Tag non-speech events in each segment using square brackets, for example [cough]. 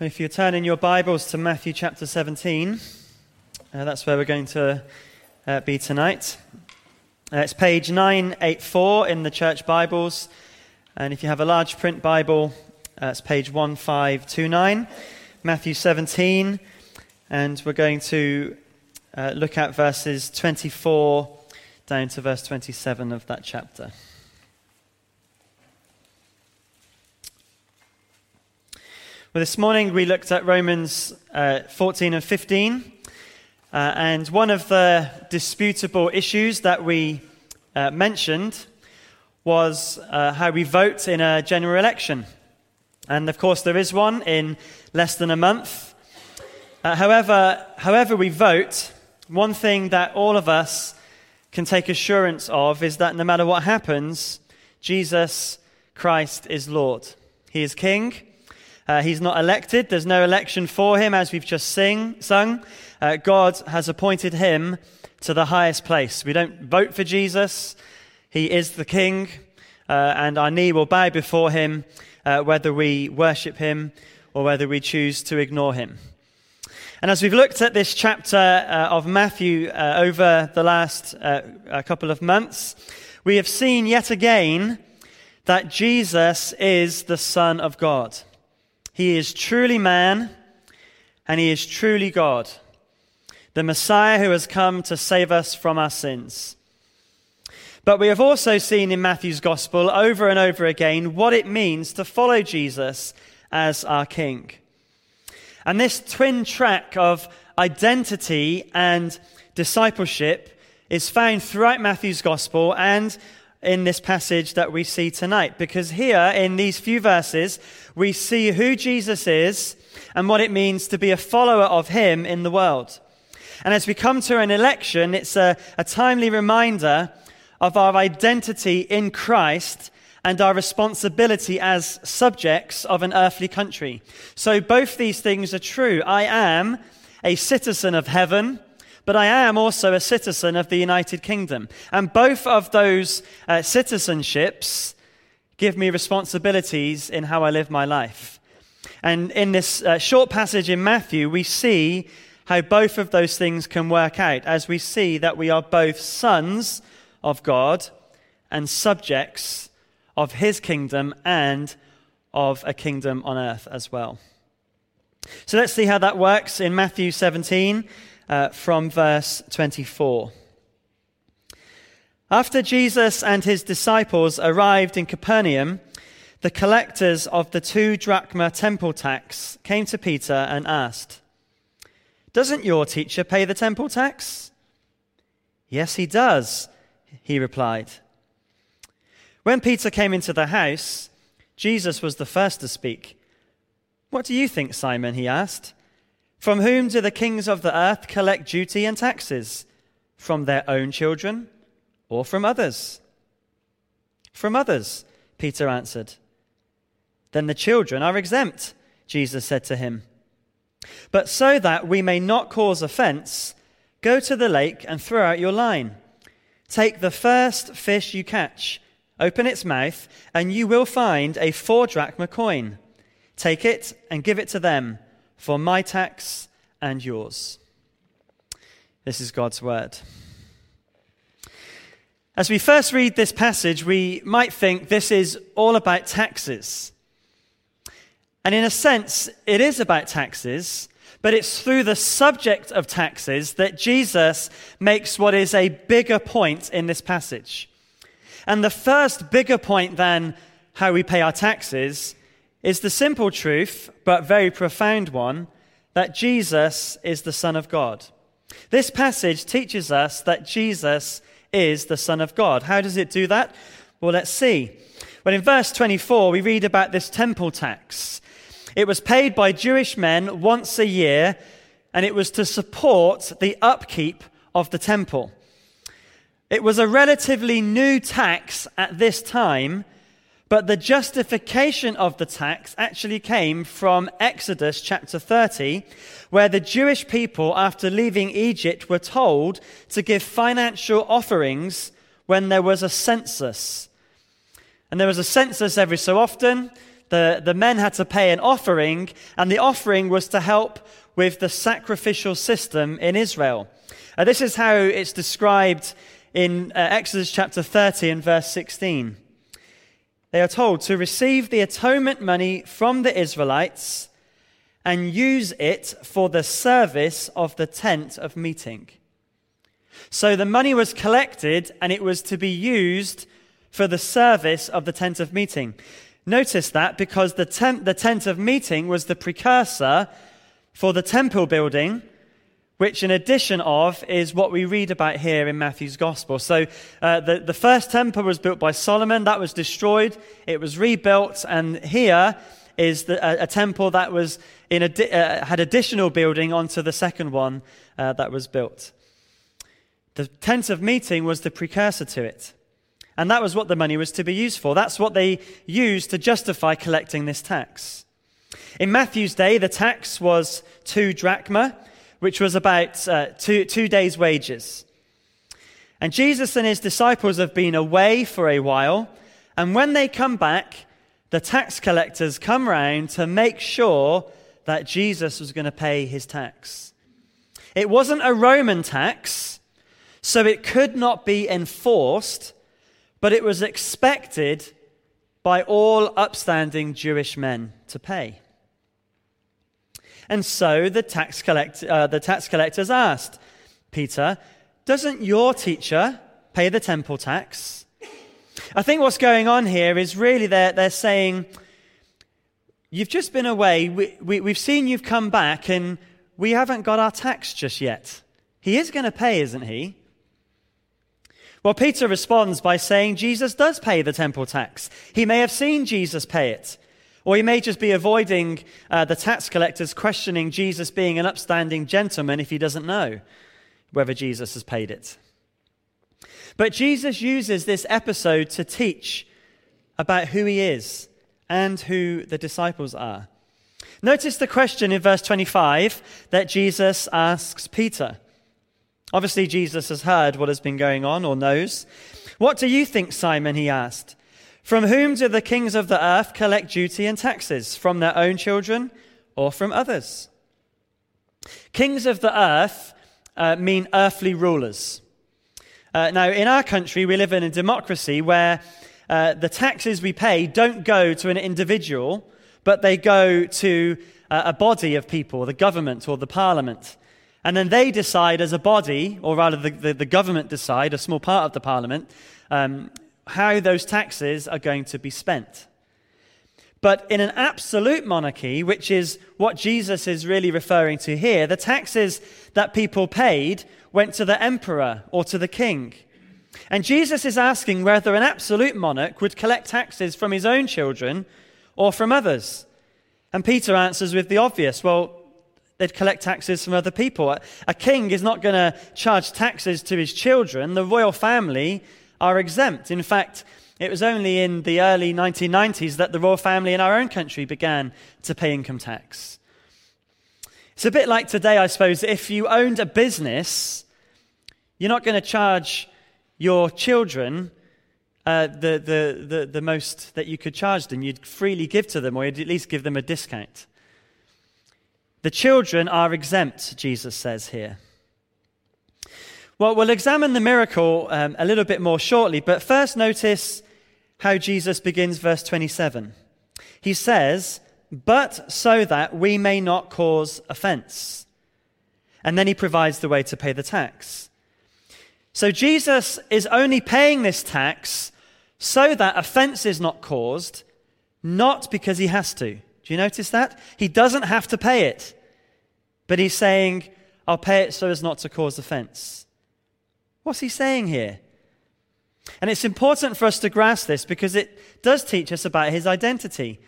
If you turn in your Bibles to Matthew chapter 17, uh, that's where we're going to uh, be tonight. Uh, it's page 984 in the church Bibles. And if you have a large print Bible, uh, it's page 1529, Matthew 17. And we're going to uh, look at verses 24 down to verse 27 of that chapter. This morning we looked at Romans uh, 14 and 15. Uh, and one of the disputable issues that we uh, mentioned was uh, how we vote in a general election. And of course, there is one in less than a month. Uh, however, however we vote, one thing that all of us can take assurance of is that no matter what happens, Jesus Christ is Lord. He is King. Uh, he's not elected. There's no election for him, as we've just sing, sung. Uh, God has appointed him to the highest place. We don't vote for Jesus. He is the King, uh, and our knee will bow before him, uh, whether we worship him or whether we choose to ignore him. And as we've looked at this chapter uh, of Matthew uh, over the last couple of months, we have seen yet again that Jesus is the Son of God. He is truly man and he is truly God, the Messiah who has come to save us from our sins. But we have also seen in Matthew's gospel over and over again what it means to follow Jesus as our King. And this twin track of identity and discipleship is found throughout Matthew's gospel and in this passage that we see tonight. Because here, in these few verses, we see who Jesus is and what it means to be a follower of him in the world. And as we come to an election, it's a, a timely reminder of our identity in Christ and our responsibility as subjects of an earthly country. So both these things are true. I am a citizen of heaven but I am also a citizen of the United Kingdom. And both of those uh, citizenships give me responsibilities in how I live my life. And in this uh, short passage in Matthew, we see how both of those things can work out as we see that we are both sons of God and subjects of his kingdom and of a kingdom on earth as well. So let's see how that works in Matthew 17 uh, from verse 24. After Jesus and his disciples arrived in Capernaum, the collectors of the two drachma temple tax came to Peter and asked, Doesn't your teacher pay the temple tax? Yes, he does, he replied. When Peter came into the house, Jesus was the first to speak. What do you think, Simon? he asked. From whom do the kings of the earth collect duty and taxes? From their own children or from others? From others, Peter answered. Then the children are exempt, Jesus said to him. But so that we may not cause offense, go to the lake and throw out your line. Take the first fish you catch, open its mouth, and you will find a four drachma coin. Take it and give it to them for my tax and yours. This is God's word. As we first read this passage, we might think this is all about taxes. And in a sense, it is about taxes, but it's through the subject of taxes that Jesus makes what is a bigger point in this passage. And the first bigger point than how we pay our taxes is the simple truth, but very profound one, that Jesus is the Son of God. This passage teaches us that Jesus is the Son of God. How does it do that? Well, let's see. Well, in verse 24, we read about this temple tax. It was paid by Jewish men once a year, and it was to support the upkeep of the temple. It was a relatively new tax at this time but the justification of the tax actually came from Exodus chapter 30, where the Jewish people, after leaving Egypt, were told to give financial offerings when there was a census. And there was a census every so often. the, the men had to pay an offering, and the offering was to help with the sacrificial system in Israel. Uh, this is how it's described in uh, Exodus chapter 30 and verse 16. They are told to receive the atonement money from the Israelites and use it for the service of the tent of meeting. So the money was collected and it was to be used for the service of the tent of meeting. Notice that because the tent, the tent of meeting was the precursor for the temple building, which in addition of is what we read about here in Matthew's gospel. So uh, the, the first temple was built by Solomon, that was destroyed, it was rebuilt, and here is the, a, a, temple that was in a, uh, had additional building onto the second one uh, that was built. The tent of meeting was the precursor to it. And that was what the money was to be used for. That's what they used to justify collecting this tax. In Matthew's day, the tax was two drachma, which was about uh, two, two days' wages. And Jesus and his disciples have been away for a while. And when they come back, the tax collectors come round to make sure that Jesus was going to pay his tax. It wasn't a Roman tax, so it could not be enforced but it was expected by all upstanding Jewish men to pay. And so the tax, collect, uh, the tax collectors asked Peter, Doesn't your teacher pay the temple tax? I think what's going on here is really they're, they're saying, You've just been away, we, we, we've seen you've come back, and we haven't got our tax just yet. He is going to pay, isn't he? Well, Peter responds by saying Jesus does pay the temple tax. He may have seen Jesus pay it, or he may just be avoiding uh, the tax collectors questioning Jesus being an upstanding gentleman if he doesn't know whether Jesus has paid it. But Jesus uses this episode to teach about who he is and who the disciples are. Notice the question in verse 25 that Jesus asks Peter. Obviously, Jesus has heard what has been going on or knows. What do you think, Simon? He asked. From whom do the kings of the earth collect duty and taxes? From their own children or from others? Kings of the earth uh, mean earthly rulers. Uh, now, in our country, we live in a democracy where uh, the taxes we pay don't go to an individual, but they go to uh, a body of people, the government or the parliament. And then they decide as a body, or rather the, the, the government decide, a small part of the parliament, um, how those taxes are going to be spent. But in an absolute monarchy, which is what Jesus is really referring to here, the taxes that people paid went to the emperor or to the king. And Jesus is asking whether an absolute monarch would collect taxes from his own children or from others. And Peter answers with the obvious well, they'd collect taxes from other people. A king is not going to charge taxes to his children. The royal family are exempt. In fact, it was only in the early 1990s that the royal family in our own country began to pay income tax. It's a bit like today, I suppose. If you owned a business, you're not going to charge your children uh, the, the, the, the most that you could charge them. You'd freely give to them, or you'd at least give them a discount. The children are exempt, Jesus says here. Well, we'll examine the miracle um, a little bit more shortly, but first notice how Jesus begins verse 27. He says, But so that we may not cause offense. And then he provides the way to pay the tax. So Jesus is only paying this tax so that offense is not caused, not because he has to. Do you notice that? He doesn't have to pay it. But he's saying, I'll pay it so as not to cause offense. What's he saying here? And it's important for us to grasp this because it does teach us about his identity.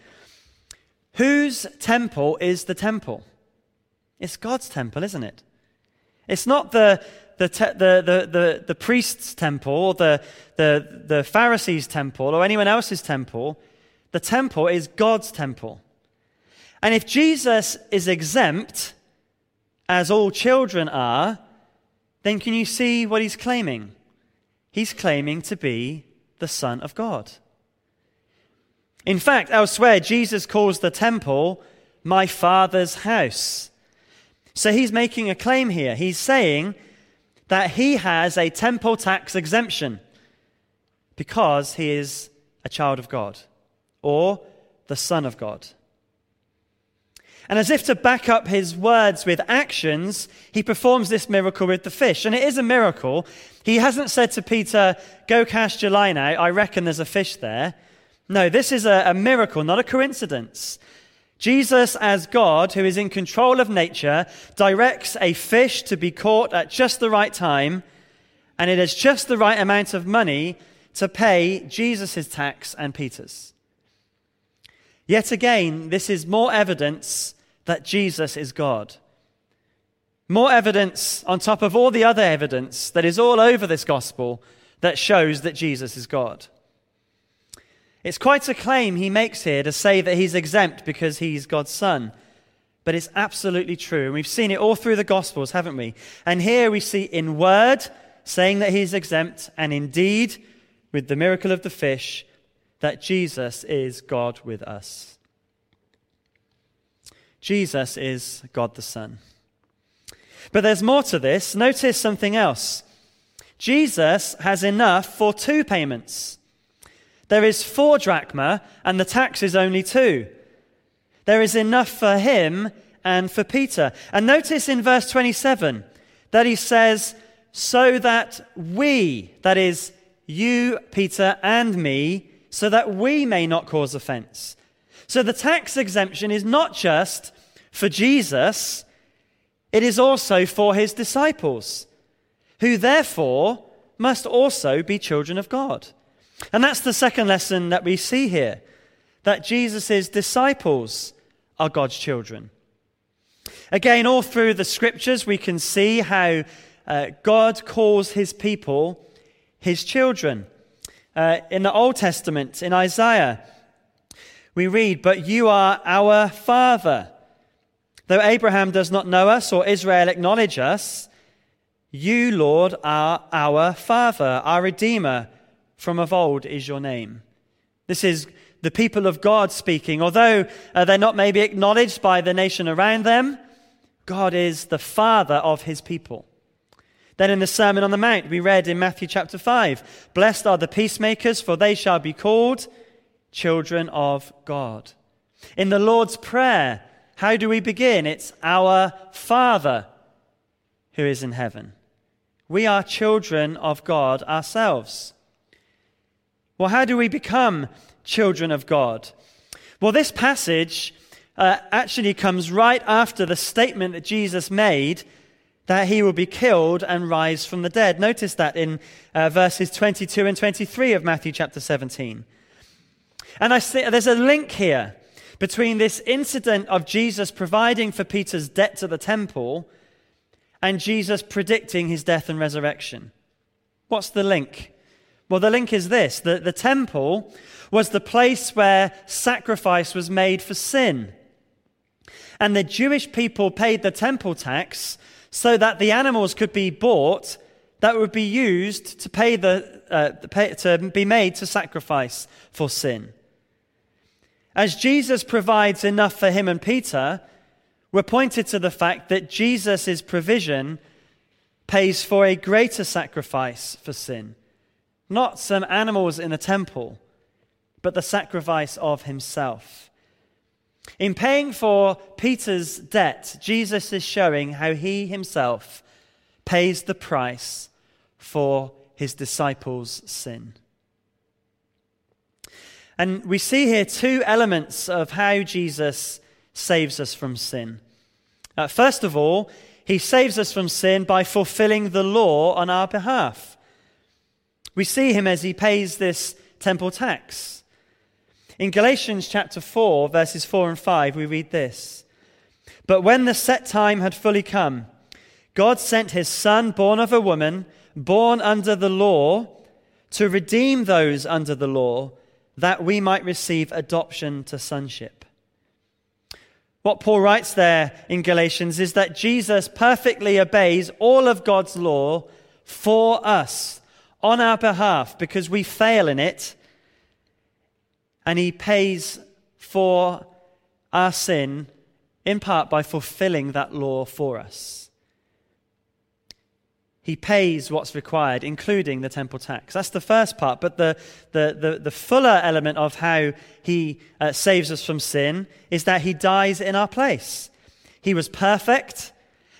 Whose temple is the temple? It's God's temple, isn't it? It's not the, the, te- the, the, the, the priest's temple or the, the, the Pharisees' temple or anyone else's temple. The temple is God's temple. And if Jesus is exempt, as all children are, then can you see what he's claiming? He's claiming to be the Son of God. In fact, elsewhere, Jesus calls the temple my Father's house. So he's making a claim here. He's saying that he has a temple tax exemption because he is a child of God or the Son of God. And as if to back up his words with actions, he performs this miracle with the fish. And it is a miracle. He hasn't said to Peter, Go cast your line out. I reckon there's a fish there. No, this is a, a miracle, not a coincidence. Jesus, as God, who is in control of nature, directs a fish to be caught at just the right time, and it is just the right amount of money to pay Jesus' tax and Peter's. Yet again, this is more evidence that Jesus is God. More evidence on top of all the other evidence that is all over this gospel that shows that Jesus is God. It's quite a claim he makes here to say that he's exempt because he's God's son. But it's absolutely true. And we've seen it all through the Gospels, haven't we? And here we see in word saying that he's exempt, and indeed with the miracle of the fish, that Jesus is God with us. Jesus is God the Son. But there's more to this. Notice something else. Jesus has enough for two payments. There is four drachma, and the tax is only two. There is enough for him and for Peter. And notice in verse 27 that he says, so that we, that is, you, Peter, and me, so that we may not cause offense. So the tax exemption is not just for Jesus, it is also for his disciples, who therefore must also be children of God. And that's the second lesson that we see here that Jesus' disciples are God's children. Again, all through the scriptures, we can see how uh, God calls his people his children. Uh, in the Old Testament, in Isaiah, we read, But you are our Father. Though Abraham does not know us or Israel acknowledge us, you, Lord, are our Father, our Redeemer. From of old is your name. This is the people of God speaking. Although uh, they're not maybe acknowledged by the nation around them, God is the Father of his people. Then in the Sermon on the Mount, we read in Matthew chapter 5 Blessed are the peacemakers, for they shall be called children of God. In the Lord's Prayer, how do we begin? It's our Father who is in heaven. We are children of God ourselves. Well, how do we become children of God? Well, this passage uh, actually comes right after the statement that Jesus made that he will be killed and rise from the dead. Notice that in uh, verses 22 and 23 of Matthew chapter 17. And I see there's a link here between this incident of Jesus providing for Peter's debt to the temple and Jesus predicting his death and resurrection. What's the link? Well, the link is this that the temple was the place where sacrifice was made for sin. And the Jewish people paid the temple tax so that the animals could be bought that would be used to pay the uh, to be made to sacrifice for sin. As Jesus provides enough for him and Peter, we're pointed to the fact that Jesus' provision pays for a greater sacrifice for sin. Not some animals in a temple, but the sacrifice of himself. In paying for Peter's debt, Jesus is showing how he himself pays the price for his disciples' sin. And we see here two elements of how Jesus saves us from sin. Uh, first of all, he saves us from sin by fulfilling the law on our behalf. We see him as he pays this temple tax. In Galatians chapter 4, verses 4 and 5, we read this But when the set time had fully come, God sent his Son, born of a woman, born under the law, to redeem those under the law, that we might receive adoption to sonship. What Paul writes there in Galatians is that Jesus perfectly obeys all of God's law for us on our behalf because we fail in it and he pays for our sin in part by fulfilling that law for us. He pays what's required, including the temple tax. That's the first part. But the, the, the, the fuller element of how he uh, saves us from sin is that he dies in our place. He was perfect,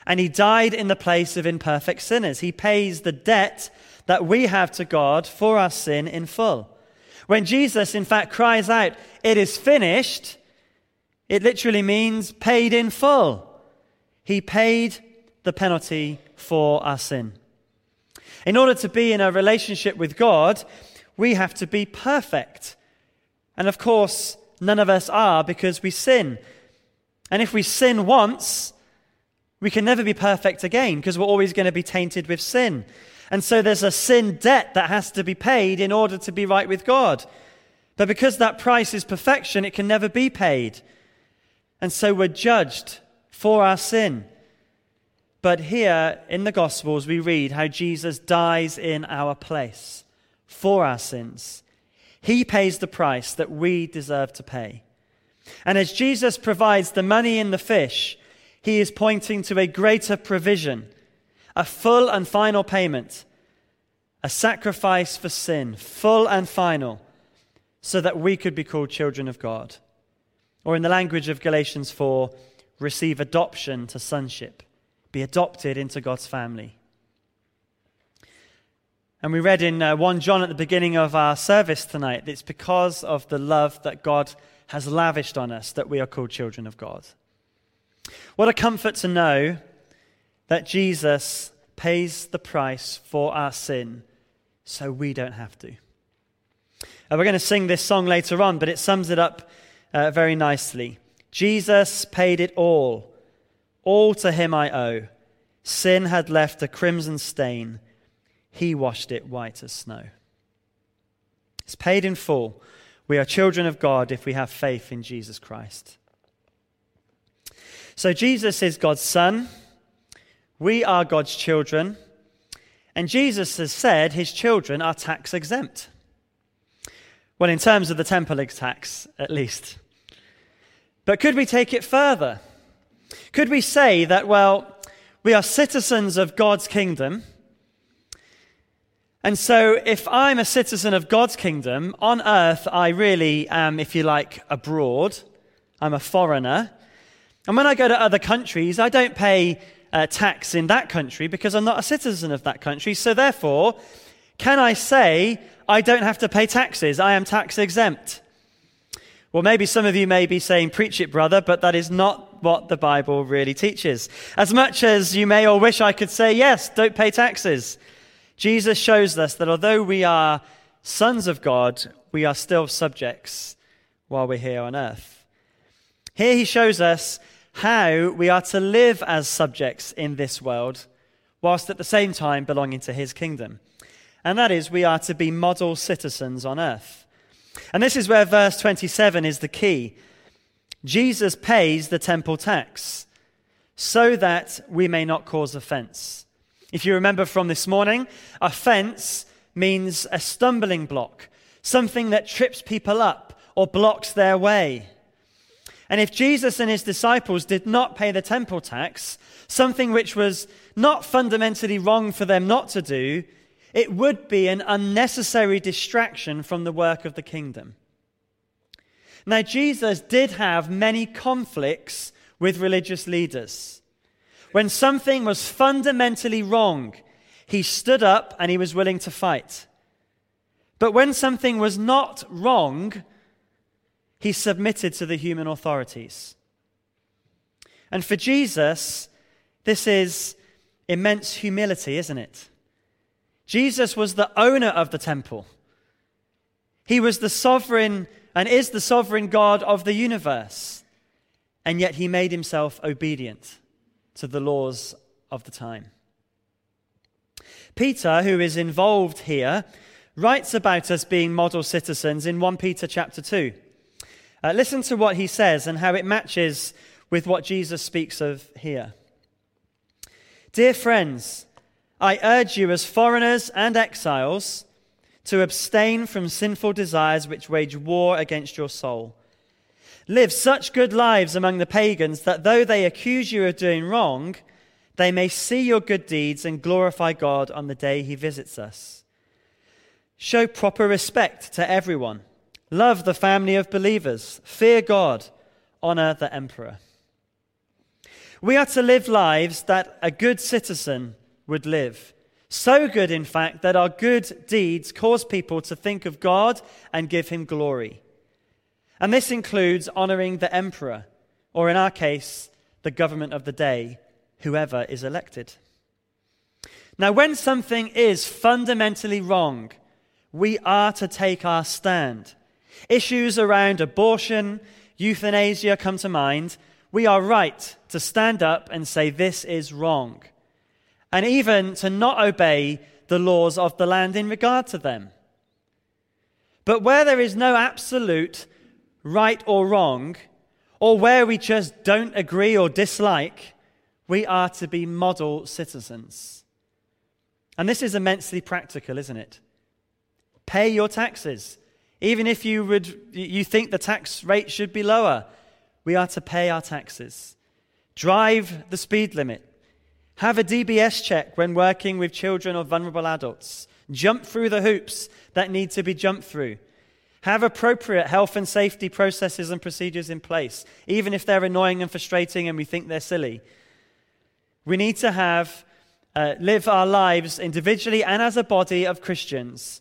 and he died in the place of imperfect sinners. He pays the debt that we have to God for our sin in full. When Jesus, in fact, cries out, It is finished, it literally means paid in full. He paid the penalty for our sin. In order to be in a relationship with God, we have to be perfect. And of course, none of us are because we sin. And if we sin once, we can never be perfect again because we're always going to be tainted with sin. And so there's a sin debt that has to be paid in order to be right with God. But because that price is perfection, it can never be paid. And so we're judged for our sin. But here in the Gospels, we read how Jesus dies in our place for our sins. He pays the price that we deserve to pay. And as Jesus provides the money in the fish, he is pointing to a greater provision, a full and final payment, a sacrifice for sin, full and final, so that we could be called children of God. Or in the language of Galatians 4, receive adoption to sonship be adopted into God's family. And we read in uh, 1 John at the beginning of our service tonight that it's because of the love that God has lavished on us that we are called children of God. What a comfort to know that Jesus pays the price for our sin so we don't have to. Uh, we're going to sing this song later on, but it sums it up uh, very nicely. Jesus paid it all all to him I owe. Sin had left a crimson stain. He washed it white as snow. It's paid in full. We are children of God if we have faith in Jesus Christ. So, Jesus is God's Son. We are God's children. And Jesus has said his children are tax exempt. Well, in terms of the temple tax, at least. But could we take it further? Could we say that, well, we are citizens of God's kingdom? And so, if I'm a citizen of God's kingdom, on earth, I really am, if you like, abroad. I'm a foreigner. And when I go to other countries, I don't pay uh, tax in that country because I'm not a citizen of that country. So, therefore, can I say I don't have to pay taxes? I am tax exempt. Well, maybe some of you may be saying, Preach it, brother, but that is not what the Bible really teaches. As much as you may or wish I could say, Yes, don't pay taxes, Jesus shows us that although we are sons of God, we are still subjects while we're here on earth. Here he shows us how we are to live as subjects in this world, whilst at the same time belonging to his kingdom. And that is, we are to be model citizens on earth. And this is where verse 27 is the key. Jesus pays the temple tax so that we may not cause offense. If you remember from this morning, offense means a stumbling block, something that trips people up or blocks their way. And if Jesus and his disciples did not pay the temple tax, something which was not fundamentally wrong for them not to do, it would be an unnecessary distraction from the work of the kingdom. Now, Jesus did have many conflicts with religious leaders. When something was fundamentally wrong, he stood up and he was willing to fight. But when something was not wrong, he submitted to the human authorities. And for Jesus, this is immense humility, isn't it? Jesus was the owner of the temple. He was the sovereign and is the sovereign God of the universe. And yet he made himself obedient to the laws of the time. Peter, who is involved here, writes about us being model citizens in 1 Peter chapter 2. Uh, listen to what he says and how it matches with what Jesus speaks of here. Dear friends, I urge you, as foreigners and exiles, to abstain from sinful desires which wage war against your soul. Live such good lives among the pagans that though they accuse you of doing wrong, they may see your good deeds and glorify God on the day he visits us. Show proper respect to everyone. Love the family of believers. Fear God. Honor the emperor. We are to live lives that a good citizen would live. So good, in fact, that our good deeds cause people to think of God and give him glory. And this includes honoring the emperor, or in our case, the government of the day, whoever is elected. Now, when something is fundamentally wrong, we are to take our stand. Issues around abortion, euthanasia come to mind. We are right to stand up and say this is wrong, and even to not obey the laws of the land in regard to them. But where there is no absolute right or wrong, or where we just don't agree or dislike, we are to be model citizens. And this is immensely practical, isn't it? Pay your taxes. Even if you, would, you think the tax rate should be lower, we are to pay our taxes. Drive the speed limit. Have a DBS check when working with children or vulnerable adults. Jump through the hoops that need to be jumped through. Have appropriate health and safety processes and procedures in place, even if they're annoying and frustrating and we think they're silly. We need to have, uh, live our lives individually and as a body of Christians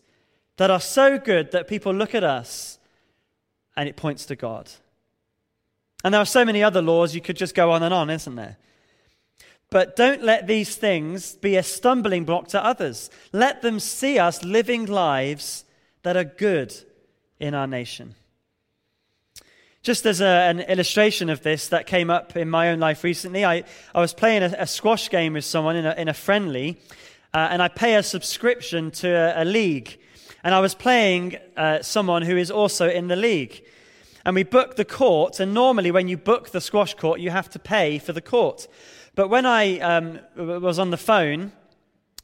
that are so good that people look at us and it points to God. And there are so many other laws you could just go on and on, isn't there? But don't let these things be a stumbling block to others. Let them see us living lives that are good in our nation. Just as a, an illustration of this that came up in my own life recently, I, I was playing a, a squash game with someone in a, in a friendly, uh, and I pay a subscription to a, a league. And I was playing uh, someone who is also in the league. And we booked the court, and normally when you book the squash court, you have to pay for the court. But when I um, was on the phone,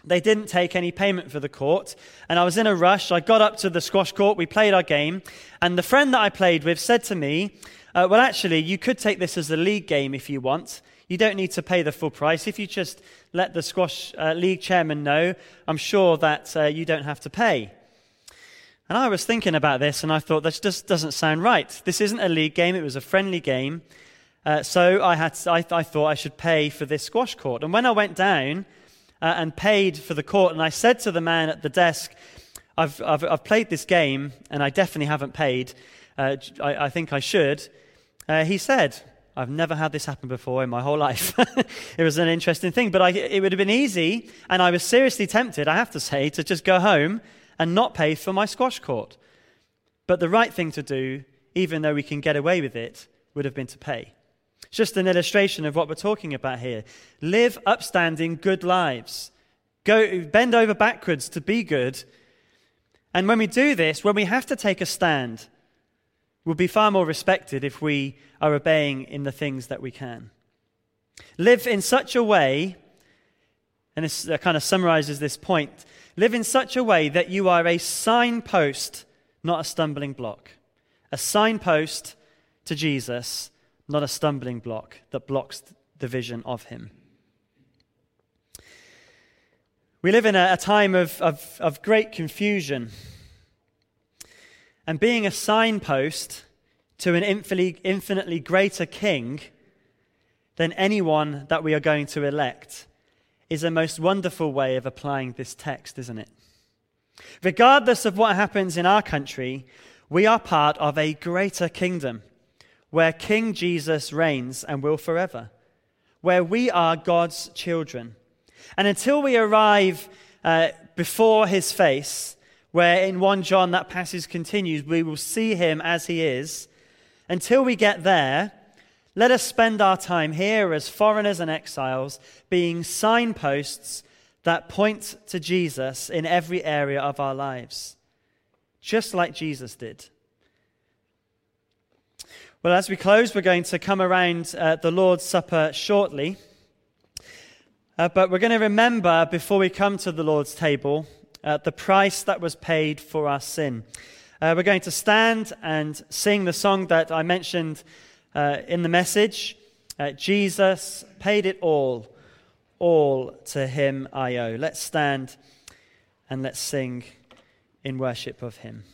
they didn't take any payment for the court. And I was in a rush. I got up to the squash court. We played our game. And the friend that I played with said to me, uh, Well, actually, you could take this as a league game if you want. You don't need to pay the full price. If you just let the squash uh, league chairman know, I'm sure that uh, you don't have to pay. And I was thinking about this and I thought, this just doesn't sound right. This isn't a league game, it was a friendly game. Uh, so I, had, I, I thought I should pay for this squash court. And when I went down, uh, and paid for the court. And I said to the man at the desk, I've, I've, I've played this game and I definitely haven't paid. Uh, I, I, think I should. Uh, he said, I've never had this happen before in my whole life. [laughs] it was an interesting thing, but I, it would have been easy, and I was seriously tempted, I have to say, to just go home and not pay for my squash court. But the right thing to do, even though we can get away with it, would have been to pay. It's just an illustration of what we're talking about here. Live upstanding, good lives. Go, bend over backwards to be good. And when we do this, when we have to take a stand, we'll be far more respected if we are obeying in the things that we can. Live in such a way, and this kind of summarizes this point live in such a way that you are a signpost, not a stumbling block. A signpost to Jesus not a stumbling block that blocks the vision of him. We live in a, a time of, of, of great confusion. And being a signpost to an infinitely, infinitely greater king than anyone that we are going to elect is a most wonderful way of applying this text, isn't it? Regardless of what happens in our country, we are part of a greater kingdom where King Jesus reigns and will forever, where we are God's children. And until we arrive uh, before his face, where in 1 John that passage continues, we will see him as he is, until we get there, let us spend our time here as foreigners and exiles, being signposts that point to Jesus in every area of our lives, just like Jesus did. Well, as we close, we're going to come around uh, the Lord's Supper shortly. Uh, but we're going to remember before we come to the Lord's table uh, the price that was paid for our sin. Uh, we're going to stand and sing the song that I mentioned uh, in the message uh, Jesus paid it all, all to him I owe. Let's stand and let's sing in worship of him.